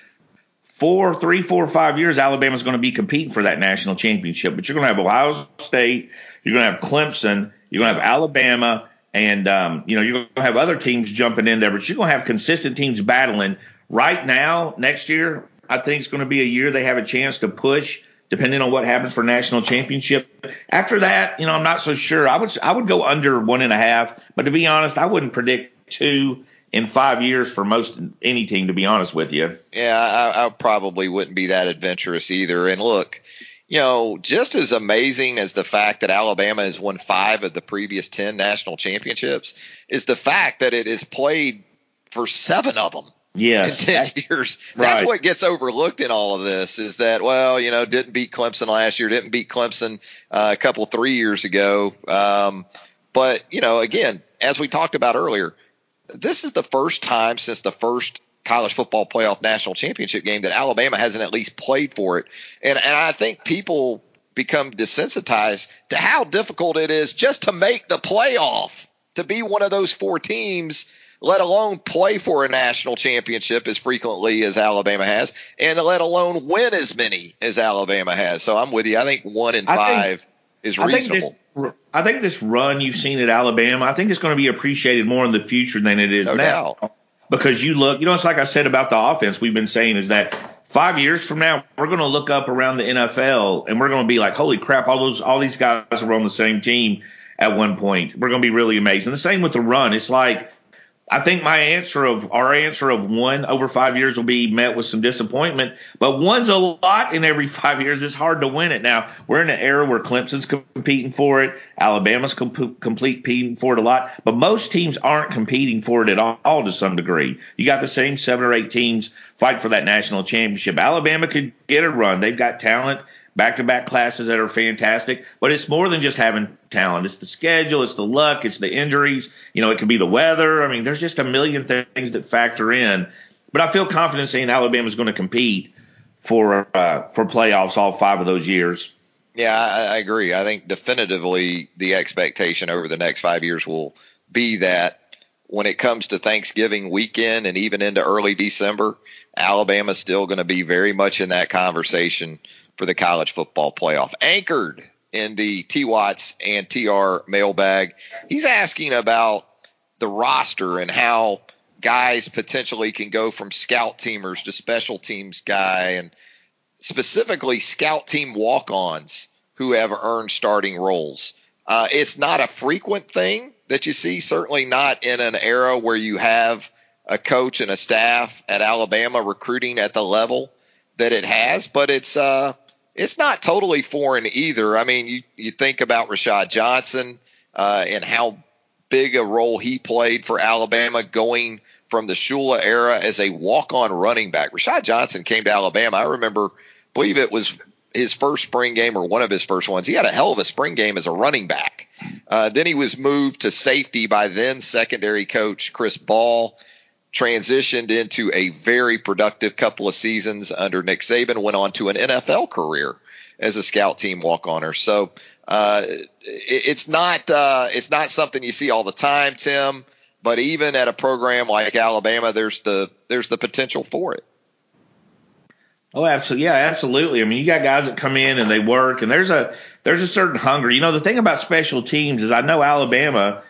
four, three, four, five years, Alabama's going to be competing for that national championship. But you're going to have Ohio State, you're going to have Clemson, you're going to have Alabama, and um, you know you're going to have other teams jumping in there. But you're going to have consistent teams battling. Right now, next year, I think it's going to be a year they have a chance to push. Depending on what happens for national championship. After that, you know, I'm not so sure. I would I would go under one and a half, but to be honest, I wouldn't predict two in five years for most any team, to be honest with you. Yeah, I, I probably wouldn't be that adventurous either. And look, you know, just as amazing as the fact that Alabama has won five of the previous 10 national championships is the fact that it has played for seven of them. Yes, in 10 years. That's right. what gets overlooked in all of this is that, well, you know, didn't beat Clemson last year, didn't beat Clemson uh, a couple, three years ago. Um, but, you know, again, as we talked about earlier, this is the first time since the first college football playoff national championship game that Alabama hasn't at least played for it. And and I think people become desensitized to how difficult it is just to make the playoff, to be one of those four teams, let alone play for a national championship as frequently as Alabama has, and let alone win as many as Alabama has. So I'm with you. I think one in five is reasonable. I think this run you've seen at Alabama, I think it's going to be appreciated more in the future than it is no now. Doubt. Because you look, you know, it's like I said about the offense we've been saying is that five years from now, we're going to look up around the NFL and we're going to be like, holy crap, all those, all these guys were on the same team at one point. We're going to be really amazing. The same with the run. It's like I think my answer of our answer of one over five years will be met with some disappointment, but one's a lot in every five years. It's hard to win it. Now we're in an era where Clemson's competing for it, Alabama's comp- competing for it a lot, but most teams aren't competing for it at all, all to some degree. You got the same seven or eight teams fight for that national championship. Alabama could get a run. They've got talent back to back classes that are fantastic. But it's more than just having talent. It's the schedule, it's the luck, it's the injuries. You know, it could be the weather. I mean, there's just a million things that factor in. But I feel confident saying Alabama's going to compete for uh, for playoffs all five of those years. Yeah, I, I agree. I think definitively the expectation over the next five years will be that when it comes to Thanksgiving weekend and even into early December, Alabama's still going to be very much in that conversation for the college football playoff. Anchored in the T Watts and TR mailbag, he's asking about the roster and how guys potentially can go from scout teamers to special teams guy and specifically scout team walk ons who have earned starting roles. Uh, it's not a frequent thing that you see, certainly not in an era where you have a coach and a staff at Alabama recruiting at the level that it has, but it's uh, it's not totally foreign either. I mean, you, you think about Rashad Johnson uh, and how big a role he played for Alabama going from the Shula era as a walk on running back. Rashad Johnson came to Alabama. I remember, believe it was his first spring game or one of his first ones. He had a hell of a spring game as a running back. Uh, then he was moved to safety by then secondary coach Chris Ball. Transitioned into a very productive couple of seasons under Nick Saban. Went on to an NFL career as a scout team walk oner. So uh, it, it's not uh, it's not something you see all the time, Tim. But even at a program like Alabama, there's the there's the potential for it. Oh, absolutely. Yeah, absolutely. I mean, you got guys that come in and they work, and there's a there's a certain hunger. You know, the thing about special teams is I know Alabama,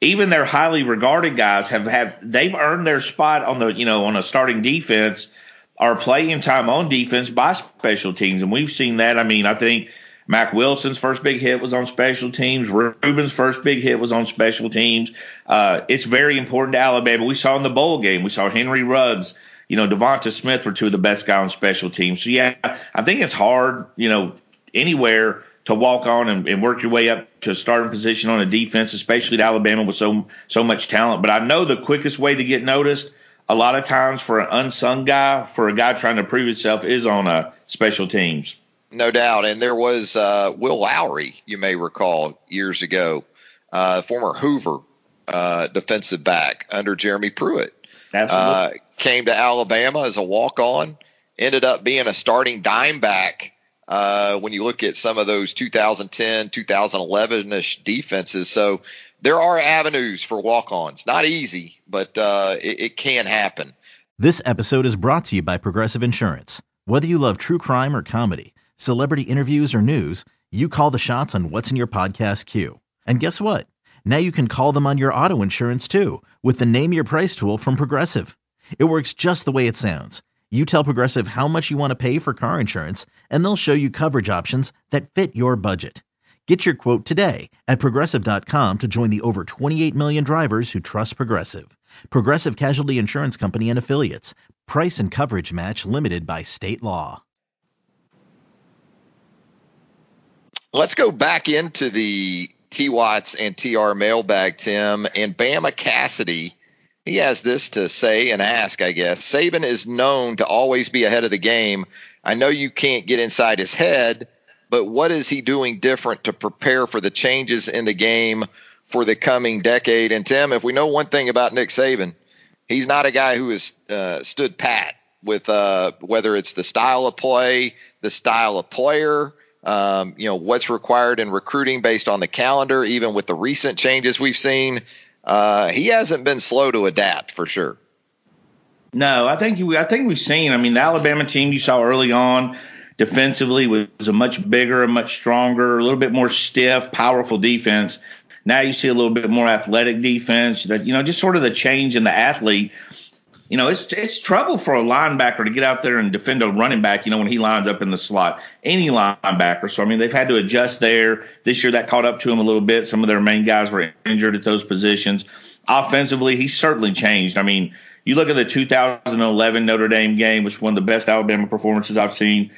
even their highly regarded guys have have they've earned their spot on the you know on a starting defense or playing time on defense by special teams, and we've seen that. I mean, I think Mack Wilson's first big hit was on special teams. Reuben's first big hit was on special teams. Uh, it's very important to Alabama. We saw in the bowl game, we saw Henry Ruggs you know, Devonta Smith were two of the best guys on special teams. So yeah, I think it's hard, you know, anywhere to walk on and, and, work your way up to a starting position on a defense, especially at Alabama with so so much talent. But I know the quickest way to get noticed, a lot of times for an unsung guy, for a guy trying to prove himself, is on a uh, special teams. No doubt. And there was uh, Will Lowery, you may recall, years ago, uh, former Hoover uh, defensive back under Jeremy Pruitt. Uh, came to Alabama as a walk on, ended up being a starting dime back. Uh, when you look at some of those 2010, 2011 ish defenses. So there are avenues for walk ons. Not easy, but uh, it, it can happen. This episode is brought to you by Progressive Insurance. Whether you love true crime or comedy, celebrity interviews or news, you call the shots on what's in your podcast queue. And guess what? Now you can call them on your auto insurance too with the Name Your Price tool from Progressive. It works just the way it sounds. You tell Progressive how much you want to pay for car insurance, and they'll show you coverage options that fit your budget. Get your quote today at progressive.com to join the over 28 million drivers who trust Progressive. Progressive Casualty Insurance Company and Affiliates. Price and coverage match limited by state law. Let's go back into the T Watts and TR mailbag, Tim, and Bama Cassidy he has this to say and ask, I guess. Saban is known to always be ahead of the game. I know you can't get inside his head, but what is he doing different to prepare for the changes in the game for the coming decade? And Tim, if we know one thing about Nick Saban, he's not a guy who has uh, stood pat with uh, whether it's the style of play, the style of player, um, you know, what's required in recruiting based on the calendar, even with the recent changes we've seen uh, he hasn't been slow to adapt for sure. No, I think you, I think we've seen. I mean, the Alabama team you saw early on defensively was a much bigger, a much stronger, a little bit more stiff, powerful defense. Now you see a little bit more athletic defense. That you know, just sort of the change in the athlete you know, it's it's trouble for a linebacker to get out there and defend a running back, you know, when he lines up in the slot. Any linebacker. So I mean they've had to adjust there. This year that caught up to him a little bit. Some of their main guys were injured at those positions. Offensively, he's certainly changed. I mean, you look at the 2011 Notre Dame game, which was one of the best Alabama performances I've seen.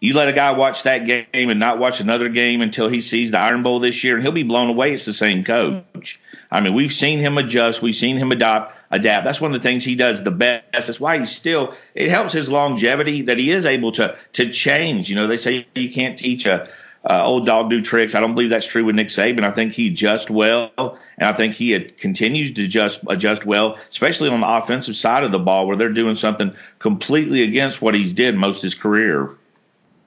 You let a guy watch that game and not watch another game until he sees the Iron Bowl this year, and he'll be blown away. It's the same coach. I mean, we've seen him adjust, we've seen him adopt, adapt. That's one of the things he does the best. That's why he's still. It helps his longevity that he is able to to change. You know, they say you can't teach a old dog new tricks. I don't believe that's true with Nick Saban. I think he adjusts well, and I think he continues to just adjust well, especially on the offensive side of the ball where they're doing something completely against what he's did most his career.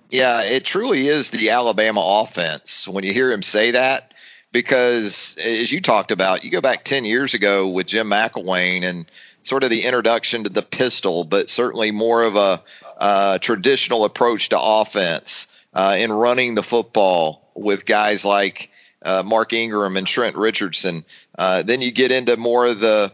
Yeah, it truly is the Alabama offense. When you hear him say that, because as you talked about, you go back 10 years ago with Jim McElwain and sort of the introduction to the pistol, but certainly more of a uh, traditional approach to offense uh, in running the football with guys like uh, Mark Ingram and Trent Richardson. Uh, then you get into more of the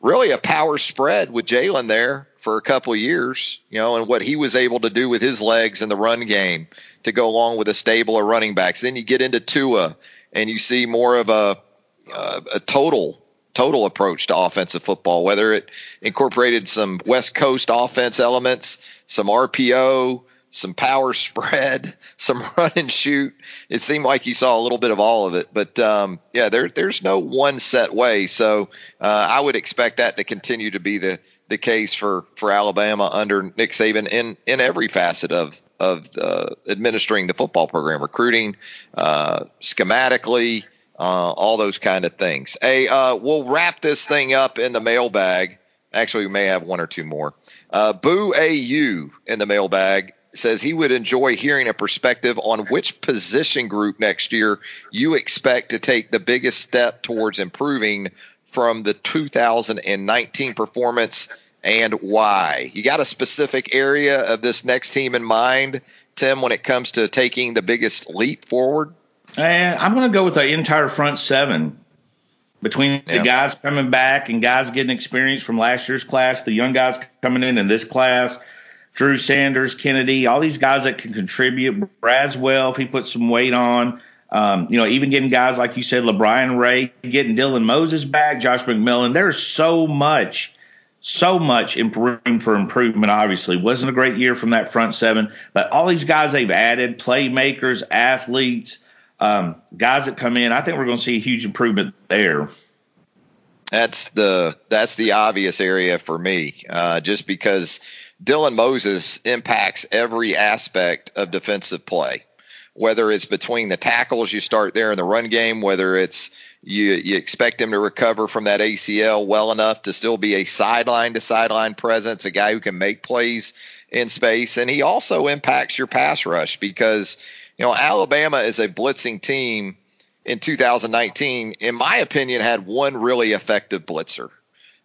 really a power spread with Jalen there for a couple years, you know, and what he was able to do with his legs in the run game to go along with a stable of running backs. Then you get into Tua and you see more of a uh, a total total approach to offensive football, whether it incorporated some West Coast offense elements, some RPO, some power spread, some run and shoot. It seemed like you saw a little bit of all of it, but um, yeah, there, there's no one set way. So uh, I would expect that to continue to be the the case for for Alabama under Nick Saban in in every facet of of uh, administering the football program, recruiting, uh, schematically, uh, all those kind of things. Hey, uh, we'll wrap this thing up in the mailbag. Actually, we may have one or two more. Uh, Boo AU in the mailbag says he would enjoy hearing a perspective on which position group next year you expect to take the biggest step towards improving from the 2019 performance and why. You got a specific area of this next team in mind, Tim, when it comes to taking the biggest leap forward? And I'm going to go with the entire front seven between the guys coming back and guys getting experience from last year's class, the young guys coming in in this class, Drew Sanders, Kennedy, all these guys that can contribute. Braswell, if he puts some weight on, um, you know, even getting guys like you said, LaBryan Ray, getting Dylan Moses back, Josh McMillon. There's so much so much room for improvement. Obviously, wasn't a great year from that front seven, but all these guys they've added, playmakers, athletes, um, guys that come in, I think we're going to see a huge improvement there. That's the that's the obvious area for me, uh, just because Dylan Moses impacts every aspect of defensive play. Whether it's between the tackles, you start there in the run game. Whether it's you you expect him to recover from that ACL well enough to still be a sideline to sideline presence, a guy who can make plays in space, and he also impacts your pass rush because you know Alabama is a blitzing team in 2019. In my opinion, had one really effective blitzer,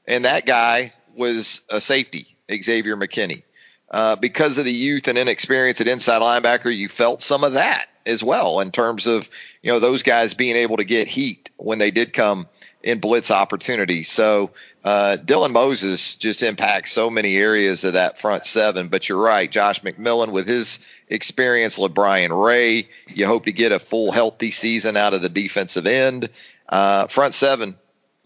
and that guy was a safety, Xavier McKinney. Uh, because of the youth and inexperience at inside linebacker, you felt some of that as well in terms of you know those guys being able to get heat when they did come in blitz opportunities. So uh, Dylan Moses just impacts so many areas of that front seven. But you're right, Josh McMillon with his experience, LaBryan Ray. You hope to get a full healthy season out of the defensive end. Uh, front seven,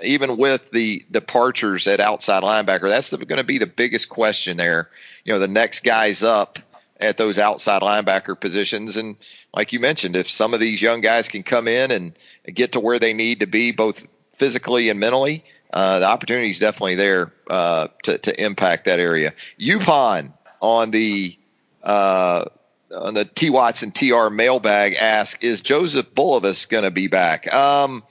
even with the departures at outside linebacker, that's going to be the biggest question there. You know, the next guys up at those outside linebacker positions. And like you mentioned, if some of these young guys can come in and get to where they need to be, both physically and mentally, uh, the opportunity is definitely there uh, to, to impact that area. UPon on the uh, on the T Watts and TR mailbag ask: Is Joseph Bulovas going to be back? Um,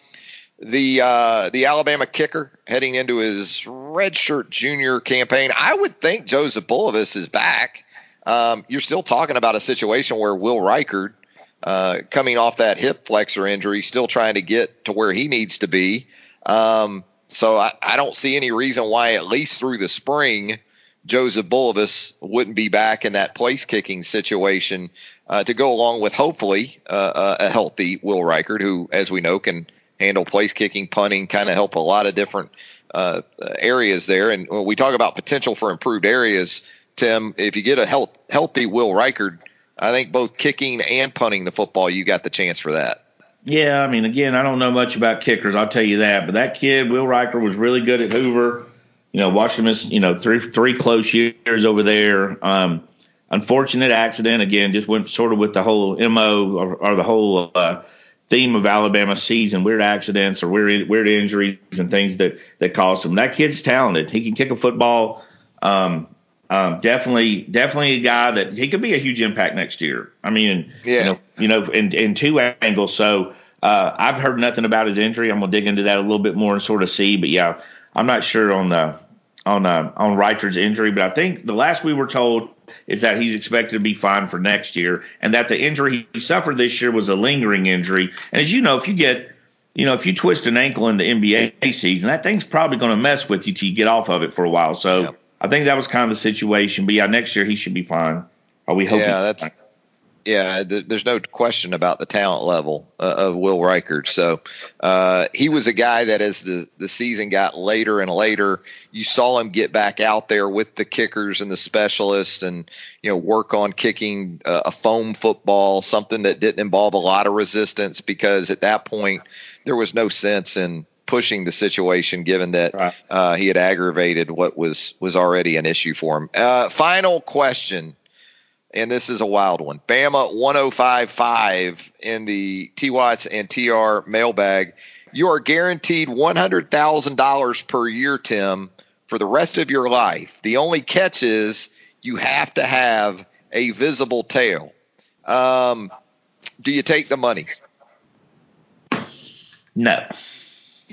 the uh, the Alabama kicker heading into his redshirt junior campaign. I would think Joseph Bulovas is back um, you're still talking about a situation where Will Reichard, uh, coming off that hip flexor injury, still trying to get to where he needs to be. Um, so I, I, don't see any reason why, at least through the spring, Joseph Bulovas wouldn't be back in that place kicking situation uh, to go along with hopefully uh, uh a healthy Will Reichard, who, as we know, can handle place kicking, punting, kind of help a lot of different uh, areas there. And when we talk about potential for improved areas, Tim, if you get a health, healthy Will Reichard, I think both kicking and punting the football, you got the chance for that. Yeah, I mean, again, I don't know much about kickers. I'll tell you that. But that kid, Will Reichard was really good at Hoover. You know, watching him, you know, three three close years over there. Um, unfortunate accident again. Just went sort of with the whole mo or, or the whole uh, theme of Alabama season: weird accidents or weird weird injuries and things that that caused him. That kid's talented. He can kick a football. Um, um, definitely, definitely a guy that he could be a huge impact next year. I mean, yeah, you know, you know in, in two angles. So uh, I've heard nothing about his injury. I'm gonna dig into that a little bit more and sort of see. But yeah, I'm not sure on the on uh, on Reichard's injury, but I think the last we were told is that he's expected to be fine for next year, and that the injury he suffered this year was a lingering injury. And as you know, if you get you know, if you twist an ankle in the NBA season, that thing's probably going to mess with you till you get off of it for a while. So yep. I think that was kind of the situation. But yeah, next year he should be fine. Are we hoping? Yeah, that's. Yeah, th- there's no question about the talent level uh, of Will Reichard. So uh, he was a guy that, as the the season got later and later, you saw him get back out there with the kickers and the specialists, and you know work on kicking uh, a foam football, something that didn't involve a lot of resistance, because at that point there was no sense in pushing the situation, given that right. uh, he had aggravated what was was already an issue for him. Uh, final question, and this is a wild one. Bama 1055 in the T Watts and TR mailbag. You are guaranteed $100,000 per year, Tim, for the rest of your life. The only catch is you have to have a visible tail. Um, do you take the money? No.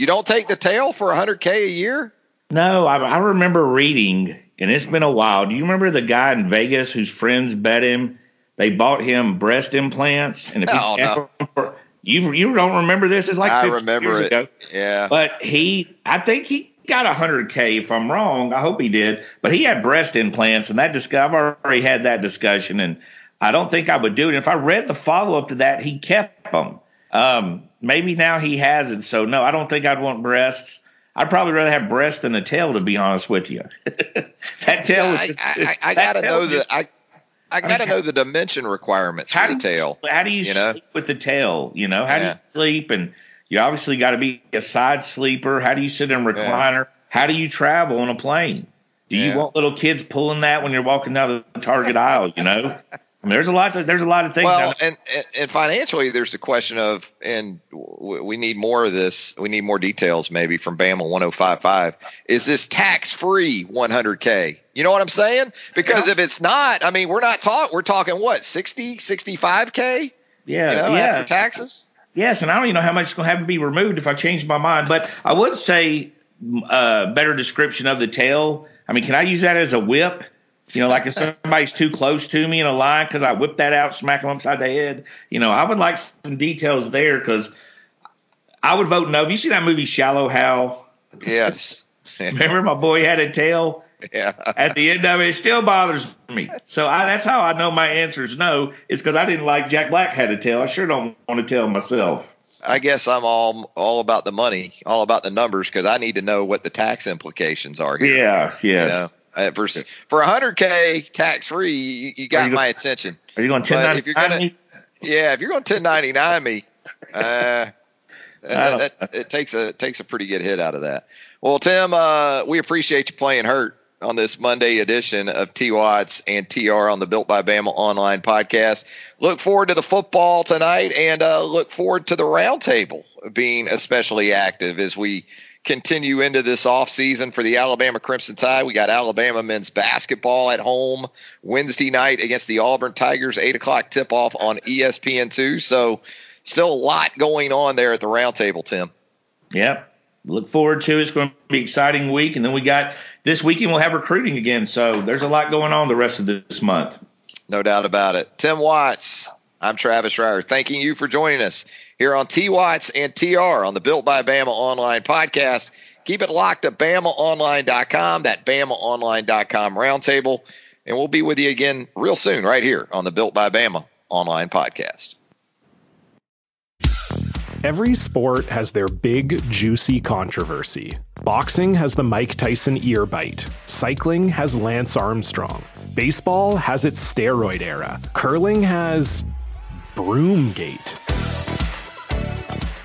You don't take the tail for 100K a year? No, I, I remember reading, and it's been a while. Do you remember the guy in Vegas whose friends bet him? They bought him breast implants, and if Oh, he no. for, you you don't remember this? It's like I remember years it. ago. Yeah. But he, I think he got 100K if I'm wrong. I hope he did. But he had breast implants, and that discuss, I've already had that discussion, and I don't think I would do it. If I read the follow up to that, he kept them. Um, maybe now he hasn't. So, no, I don't think I'd want breasts. I'd probably rather have breasts than a tail, to be honest with you. that tail Yeah, I, just- I, I that gotta know the I I gotta know the dimension requirements for the you, tail. How do you, you know? sleep with the tail? You know, how do you sleep? And you obviously got to be a side sleeper. How do you sit in a recliner? How do you travel on a plane? Do you want little kids pulling that when you're walking down the Target aisle? You know, I mean, there's a lot. Of, there's a lot of things. Well, and, and financially, there's the question of, and we need more of this. We need more details, maybe from Bama 1055. Is this tax free 100k? You know what I'm saying? Because if it's not, I mean, we're not talking. We're talking what 60, 65k? yeah, You know, yeah. after taxes. Yes, and I don't even know how much is going to have to be removed if I change my mind. But I would say uh, better description of the tail. I mean, can I use that as a whip? You know, like if somebody's too close to me in a line because I whip that out, smack them upside the head. You know, I would like some details there because I would vote no. Have you seen that movie Shallow Hal? Yes. Remember my boy had a tail yeah. at the end of it. It still bothers me. So I, that's how I know my answer is no. Is because I didn't like Jack Black had a tail. I sure don't want to tell myself. I guess I'm all all about the money, all about the numbers, because I need to know what the tax implications are here. Yes, You yes. know? Uh, for for 100k tax free, you, you got you my attention. Are you going to But if you're 1099 gonna- me? Yeah, if you're going 1099 me, uh, that, that, it takes a takes a pretty good hit out of that. Well, Tim, uh, we appreciate you playing hurt on this Monday edition of T Watts and TR on the Built by Bama online podcast. Look forward to the football tonight, and uh, look forward to the roundtable being especially active as we continue into this off season for the Alabama Crimson Tide. We got Alabama men's basketball at home Wednesday night against the Auburn Tigers, eight o'clock tip off on E ESPN two. So still a lot going on there at the roundtable, Tim. Yep. Look forward to it. It's going to be an exciting week. And then we got this weekend, we'll have recruiting again. So there's a lot going on the rest of this month. No doubt about it. Tim Watts, I'm Travis Reier, thanking you for joining us here on T Watts and TR on the Built by Bama online podcast. Keep it locked at BamaOnline.com, that BamaOnline.com roundtable. And we'll be with you again real soon, right here on the Built by Bama online podcast. Every sport has their big, juicy controversy. Boxing has the Mike Tyson ear bite. Cycling has Lance Armstrong. Baseball has its steroid era. Curling has. Broomgate.